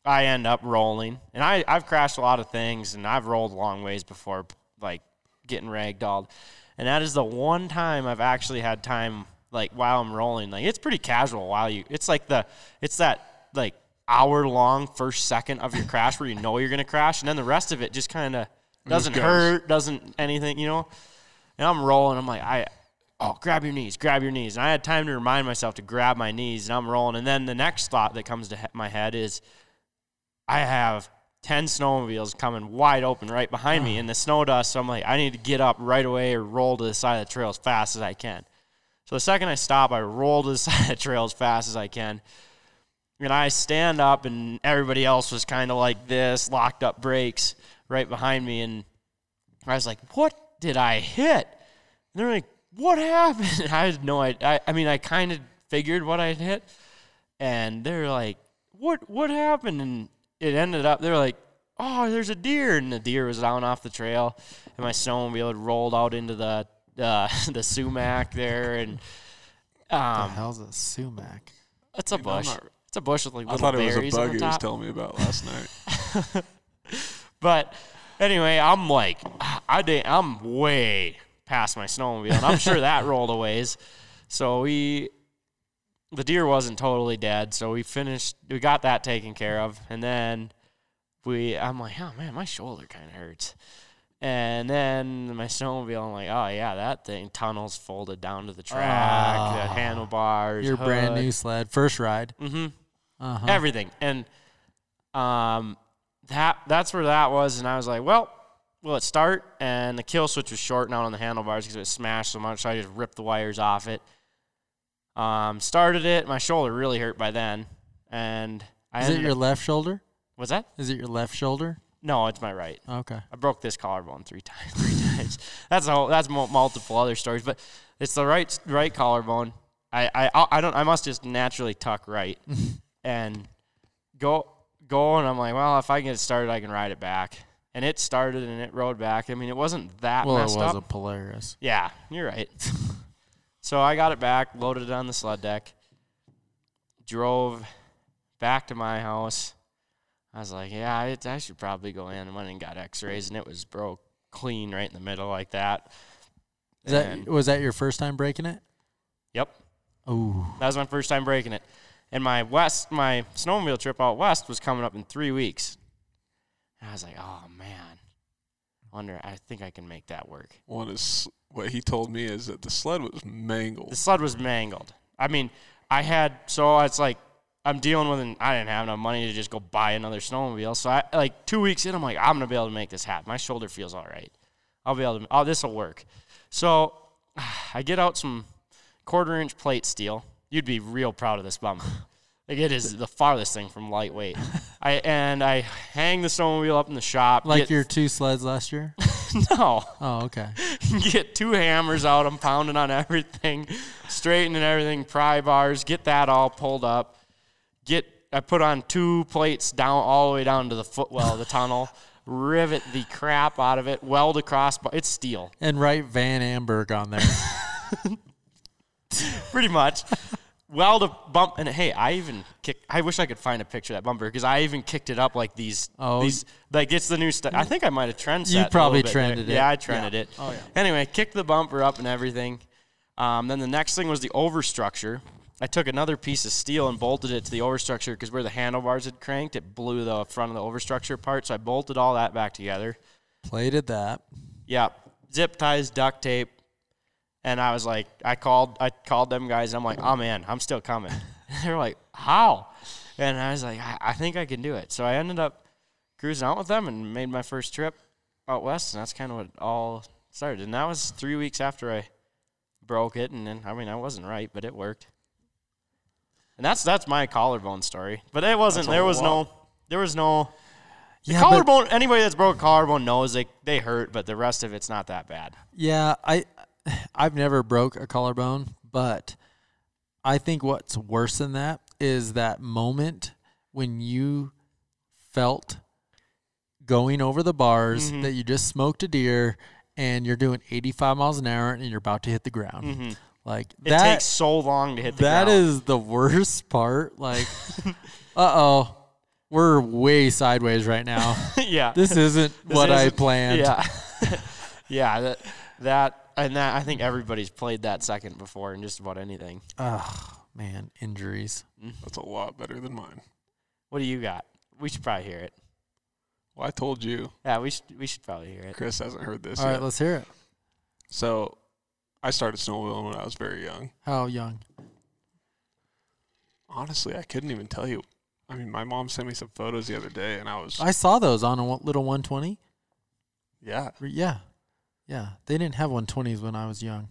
I end up rolling. And I I've crashed a lot of things, and I've rolled long ways before, like getting ragdolled. And that is the one time I've actually had time, like while I'm rolling. Like it's pretty casual while you. It's like the it's that like hour long first second of your crash where you know you're gonna crash, and then the rest of it just kind of doesn't hurt, doesn't anything, you know. And I'm rolling. I'm like, I, oh, grab your knees, grab your knees. And I had time to remind myself to grab my knees, and I'm rolling. And then the next thought that comes to my head is, I have 10 snowmobiles coming wide open right behind me in the snow dust. So I'm like, I need to get up right away or roll to the side of the trail as fast as I can. So the second I stop, I roll to the side of the trail as fast as I can. And I stand up, and everybody else was kind of like this, locked up brakes right behind me. And I was like, what did I hit? And they're like, what happened? I had no idea. I, I mean, I kind of figured what I'd hit. And they're like, what, what happened? And it ended up, they're like, oh, there's a deer. And the deer was down off the trail. And my snowmobile had rolled out into the, uh, the sumac there. And the um, hell's a sumac? it's a You know, bush. not- It's a bush with like I little thought it was a on bug he was telling me about last night. But anyway, I'm like, I did, I'm way past my snowmobile, and I'm sure that rolled a ways. So we, the deer wasn't totally dead, so we finished. We got that taken care of, and then we. I'm like, oh man, my shoulder kind of hurts. And then my snowmobile, I'm like, oh yeah, that thing tunnels folded down to the track, the Ah. handlebars, Your brand new sled, first ride. Mm-hmm Uh-huh. everything. And um, that that's where that was. And I was like, well, will it start? And the kill switch was short out on the handlebars because it smashed so much. So I just ripped the wires off it. Um, started it. My shoulder really hurt by then. And I Is it your up- left shoulder? what's that? Is it your left shoulder? No, it's my right. Okay. I broke this collarbone three times. Three times. That's a whole, that's multiple other stories, but it's the right right collarbone. I I I don't. I must just naturally tuck right and go go. And I'm like, well, if I can get it started, I can ride it back. And it started and it rode back. I mean, it wasn't that Well, it was up. a Polaris. Yeah, you're right. so I got it back, loaded it on the sled deck, drove back to my house. I was like, yeah, I, I should probably go in. Went and got X-rays, and it was broke clean right in the middle like that. Is that was that your first time breaking it? Yep, Oh, that was my first time breaking it. And my west, my snowmobile trip out west was coming up in three weeks. And I was like, oh man, wonder. I think I can make that work. One is what he told me is that the sled was mangled. The sled was mangled. I mean, I had so it's like I'm dealing with an I didn't have enough money to just go buy another snowmobile. So I like two weeks in, I'm like, I'm gonna be able to make this happen. My shoulder feels all right. I'll be able to. Oh, this will work. So I get out some quarter inch plate steel. You'd be real proud of this bumper. Like it is the farthest thing from lightweight. I and I hang the snowmobile up in the shop. like get- your two sleds last year? no. Oh, okay. get two hammers out. I'm pounding on everything, straightening everything, pry bars, get that all pulled up. Get I put on two plates down all the way down to the footwell of the tunnel. Rivet the crap out of it. Weld across. bu- It's steel, And write Van Amberg on there. pretty much. Weld a bump, and hey, I even kick. I wish I could find a picture of that bumper because I even kicked it up like these. Oh, these like it's the new stuff. I think I might have trended You probably trended it. Yeah, I trended it. Oh, yeah. Anyway, kicked the bumper up and everything. Um, then the next thing was the overstructure. I took another piece of steel and bolted it to the overstructure because where the handlebars had cranked, it blew the front of the overstructure apart. So I bolted all that back together. Plated that. Yeah, zip ties, duct tape, And I was like, I called, I called them guys. and I'm like, oh man, I'm still coming. They're like, how? And I was like, I, I think I can do it. So I ended up cruising out with them and made my first trip out west, and that's kind of what all started. And that was three weeks after I broke it, and then I mean I wasn't right, but it worked. And that's that's my collarbone story. But it wasn't. There was lot. no. There was no. The Yeah, but- collarbone. Anybody that's broke a collarbone knows they they hurt, but the rest of it's not that bad. Yeah, I I've never broke a collarbone, but I think what's worse than that is that moment when you felt going over the bars Mhm. that you just smoked a deer and you're doing 85 miles an hour and you're about to hit the ground. hmm Like It that takes so long to hit the that ground. is the worst part. Like uh-oh. We're way sideways right now. yeah. This isn't This what I planned. Yeah. yeah. That that and that I think everybody's played that second before in just about anything. Oh, man, injuries. Mm-hmm. That's a lot better than mine. What do you got? We should probably hear it. Well, I told you. Yeah, we should we should probably hear it. Chris hasn't heard this All yet. right, let's hear it. so, I started snowmobiling when I was very young. How young? Honestly, I couldn't even tell you. I mean, my mom sent me some photos the other day, and I was I saw those on a one- little 120. yeah. Yeah. Yeah. They didn't have 120s when I was young.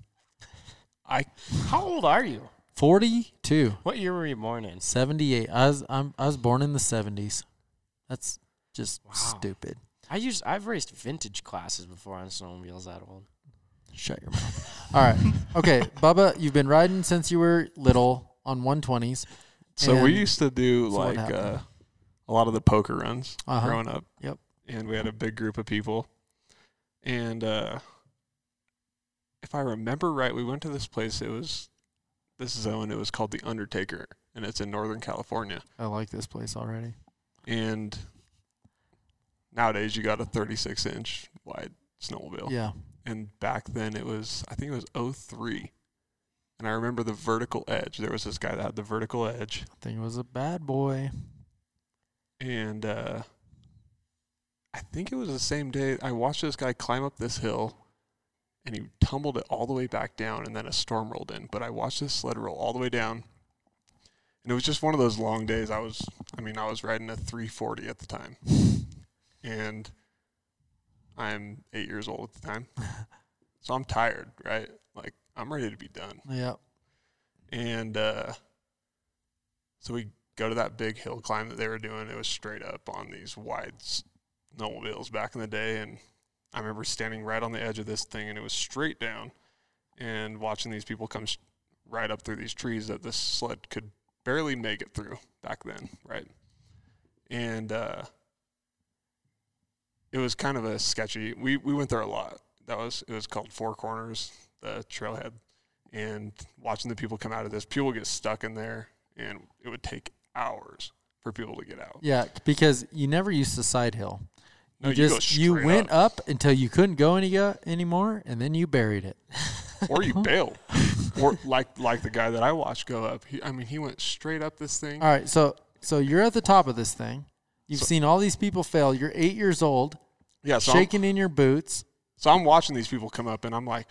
I How old are you? 42, What year were you born in? 78. I was I'm, I was born in the 70s. That's just Wow. stupid. I used I've raced vintage classes before on snowmobiles that old. Shut your mouth. All right. Okay, Bubba, you've been riding since you were little on 120s. so we used to do so like happened? uh, a lot of the poker runs Uh-huh. growing up. Yep. And we had a big group of people, and uh, if I remember right, we went to this place. It was this zone. It was called the Undertaker, and it's in Northern California. I like this place already. And nowadays, you got a 36 inch wide snowmobile. Yeah. and back then it was I think it was 03. And I remember the vertical edge. There was this guy that had the vertical edge I think it was a bad boy. and uh I think it was the same day I watched this guy climb up this hill and he tumbled it all the way back down and then a storm rolled in. But I watched this sled roll all the way down. And it was just one of those long days. I was I mean, I was riding a 340 at the time. And I'm 8 years old at the time. So I'm tired, right? Like I'm ready to be done. Yeah. And uh, so we go to that big hill climb that they were doing. It was straight up on these wide snowmobiles back in the day. And I remember standing right on the edge of this thing, and it was straight down, and watching these people come right up through these trees that this sled could barely make it through back then, right? And uh, it was kind of a sketchy. We we went there a lot. That was it was called Four Corners, the trailhead and watching the people come out of this, people get stuck in there, and it would take hours for people to get out. Yeah, because you never used the side hill. No, you you just you went up. until you couldn't go any go anymore, and then you buried it. or you bailed, or like like the guy that I watched go up. He, I mean, he went straight up this thing. All right, so so you're at the top of this thing. You've So- seen all these people fail. You're eight years old, yeah, so I'm, shaking in your boots. so I'm watching these people come up, and I'm like,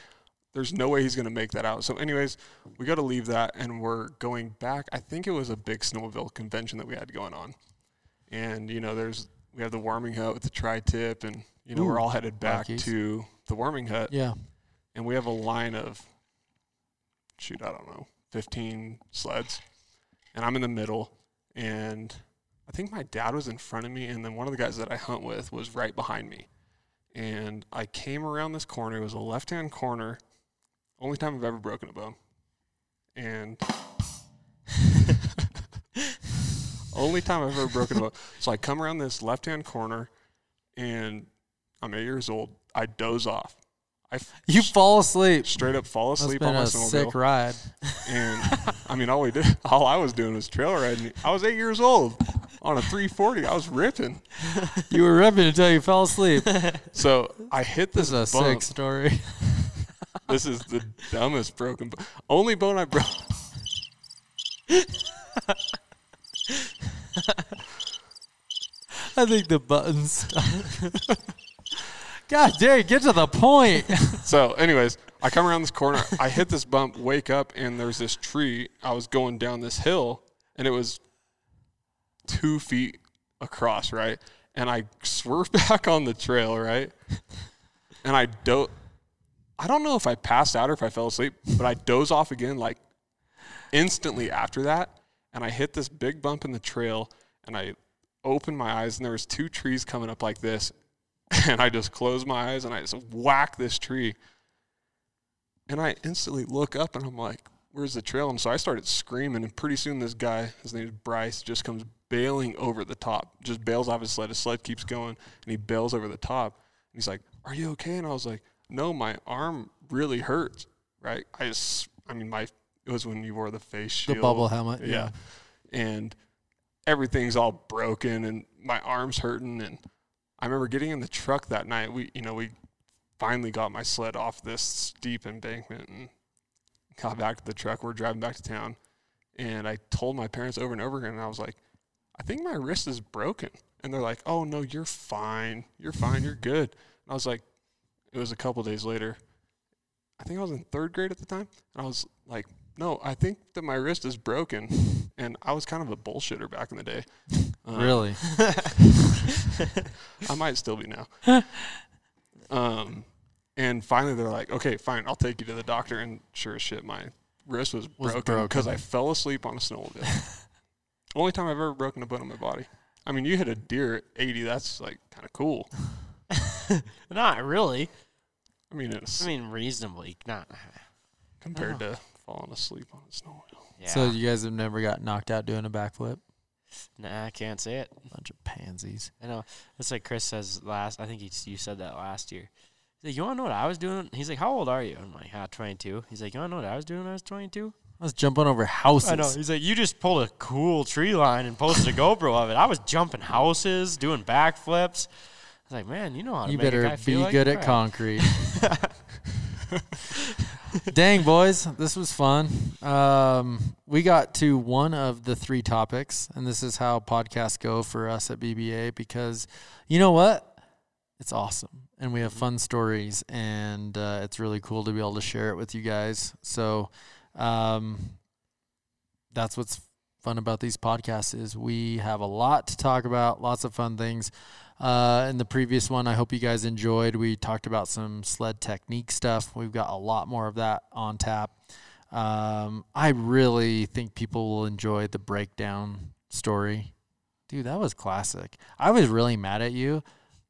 "There's no way he's gonna make that out." So, anyways, we got to leave that, and we're going back. I think it was a big snowmobile convention that we had going on, and you know, there's we have the warming hut with the tri-tip, and you know, Ooh, we're all headed back Rockies. to the warming hut. Yeah, and we have a line of shoot i don't know 15 sleds. And i'm in the middle. And i think my dad was in front of me and then one of the guys that i hunt with was right behind me. And i came around this corner. It was a left hand corner. Only time i've ever broken a bone. And only time i've ever broken a bone so i come around this left hand corner and i'm eight years old i doze off i f- you fall asleep. straight up fall asleep on my a snowmobile. sick ride. And I mean, all we did, all I was doing was trail riding. I was eight years old on a 340. I was ripping. You were ripping until you fell asleep. So I hit This this, is a bump. sick story. This is the dumbest broken, bo- only bone I broke. I think the buttons. God dang, get to the point. So, anyways, I come around this corner. I hit this bump, wake up, and there's this tree. I was going down this hill, and it was two feet across, right? And I swerved back on the trail, right? And I don't—I don't know if I passed out or if I fell asleep, but I doze off again, like instantly after that. And I hit this big bump in the trail, and I opened my eyes, and there was two trees coming up like this, and I just closed my eyes and I just whack this tree. And I instantly look up and I'm like, where's the trail? And so I started screaming, and pretty soon this guy, his name is Bryce, just comes bailing over the top, just bails off his sled. His sled keeps going, and he bails over the top. And he's like, Are you okay? And I was like, No, my arm really hurts, right? I just, I mean, my, it was when you wore the face shield. The bubble helmet. Yeah. Yeah. And everything's all broken, and my arm's hurting. And I remember getting in the truck that night. We, you know, we finally got my sled off this steep embankment and got back to the truck. We're driving back to town, and I told my parents over and over again. And I was like, I think my wrist is broken, and they're like, Oh no, you're fine. You're fine. You're good. And I was like, It was a couple days later. I think I was in third grade at the time, and I was like, No, I think that my wrist is broken. And I was kind of a bullshitter back in the day. Um, Really? I might still be now. um, and finally they're like, okay, fine, I'll take you to the doctor. And sure as shit, my wrist was, Was broken because. I fell asleep on a snowmobile. Only time I've ever broken a bone in my body. I mean, you hit a deer at 80. That's like kind of cool. Not really. I mean, it's I mean, reasonably. Not. compared to falling asleep on a snowmobile. Yeah. So you guys have never got knocked out doing a backflip? nah, I can't say it. Bunch of pansies. I know. It's like Chris says last. I think he, you said that last year. He's like, "You want to know what I was doing?" He's like, "How old are you?" I'm like, "Ah, 22." He's like, "You want to know what I was doing when I was 22?" I was jumping over houses. I know. He's like, "You just pulled a cool tree line and posted a GoPro of it. I was jumping houses, doing backflips." I was like, "Man, you know how to You make a better be feel like good at crap." concrete. Dang, boys, this was fun. Um, we got to one of the three topics, and this is how podcasts go for us at BBA because you know what? It's awesome. And we have fun stories, and uh, it's really cool to be able to share it with you guys. So, um, that's what's fun about these podcasts is we have a lot to talk about, lots of fun things. Uh, in the previous one, I hope you guys enjoyed. We talked about some sled technique stuff. We've got a lot more of that on tap. Um, I really think people will enjoy the breakdown story. Dude, that was classic. I was really mad at you,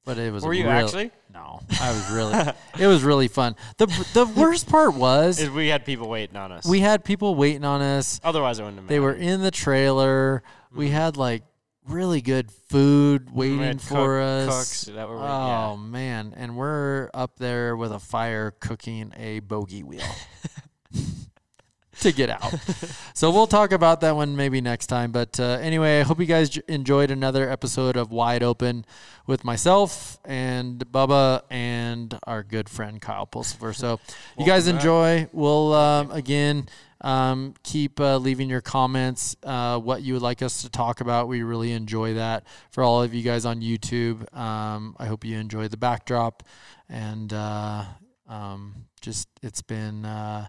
but it was Were you real- actually? No, I was really. it was really fun. the The worst part was Is we had people waiting on us. we had people waiting on us. Otherwise, I wouldn't have. They were in the trailer. We had like really good food waiting for cook- us. cooks that were waiting, oh yeah. man, and we're up there with a fire cooking a bogey wheel to get out. so we'll talk about that one maybe next time. But uh, anyway, I hope you guys j- enjoyed another episode of Wide Open with myself and Bubba and our good friend Kyle Pulsifer. So you guys enjoy. We'll um, again um, keep uh, leaving your comments, uh, what you would like us to talk about. We really enjoy that. For all of you guys on YouTube, um, I hope you enjoy the backdrop and. Uh, um, just it's been uh,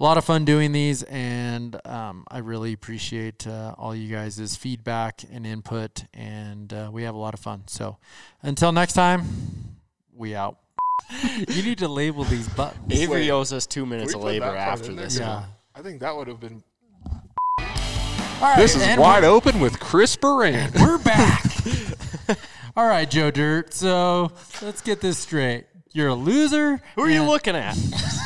a lot of fun doing these, and um, I really appreciate uh, all you guys' feedback and input, and uh, we have a lot of fun. So until next time, we out. you need to label these buttons. Avery Wait. owes us two minutes of labor after this. Yeah. I think that would have been. All right, This is wide open with Chris Brandt. We're back. all right, Joe Dirt. So let's get this straight. You're a loser. Who are you looking at?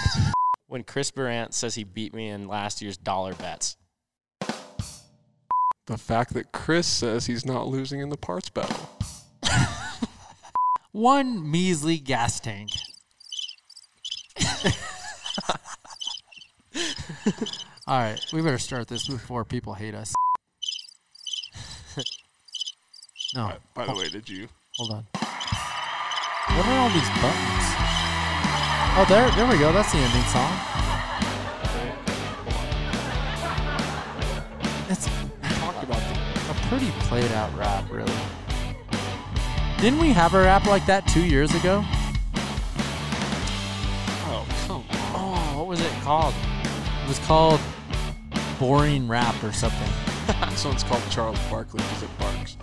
when Chris Brandt says he beat me in last year's dollar bets. the fact that Chris says he's not losing in the parts battle. One measly gas tank. All right, we better start this before people hate us. No, By, by the way, did you? hold on. What are all these buttons? Oh, there, there we go. That's the ending song. It's Talk about a pretty played out rap, really. Didn't we have a rap like that two years ago? Oh, come oh, on. was it called? It was called Boring Rap or something. This one's called Charles Barkley because it barks.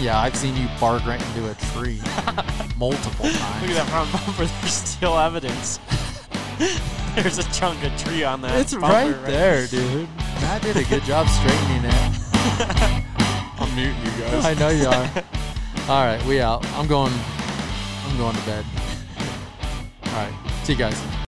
Yeah, I've seen you bark right into a tree multiple times. Look at that front bumper. There's still evidence. There's a chunk of tree on that. It's bumper right there, dude. Matt did a good job straightening it. I'm muting you guys. I know you are. All right, we out. I'm going. I'm going to bed. All right, see you guys.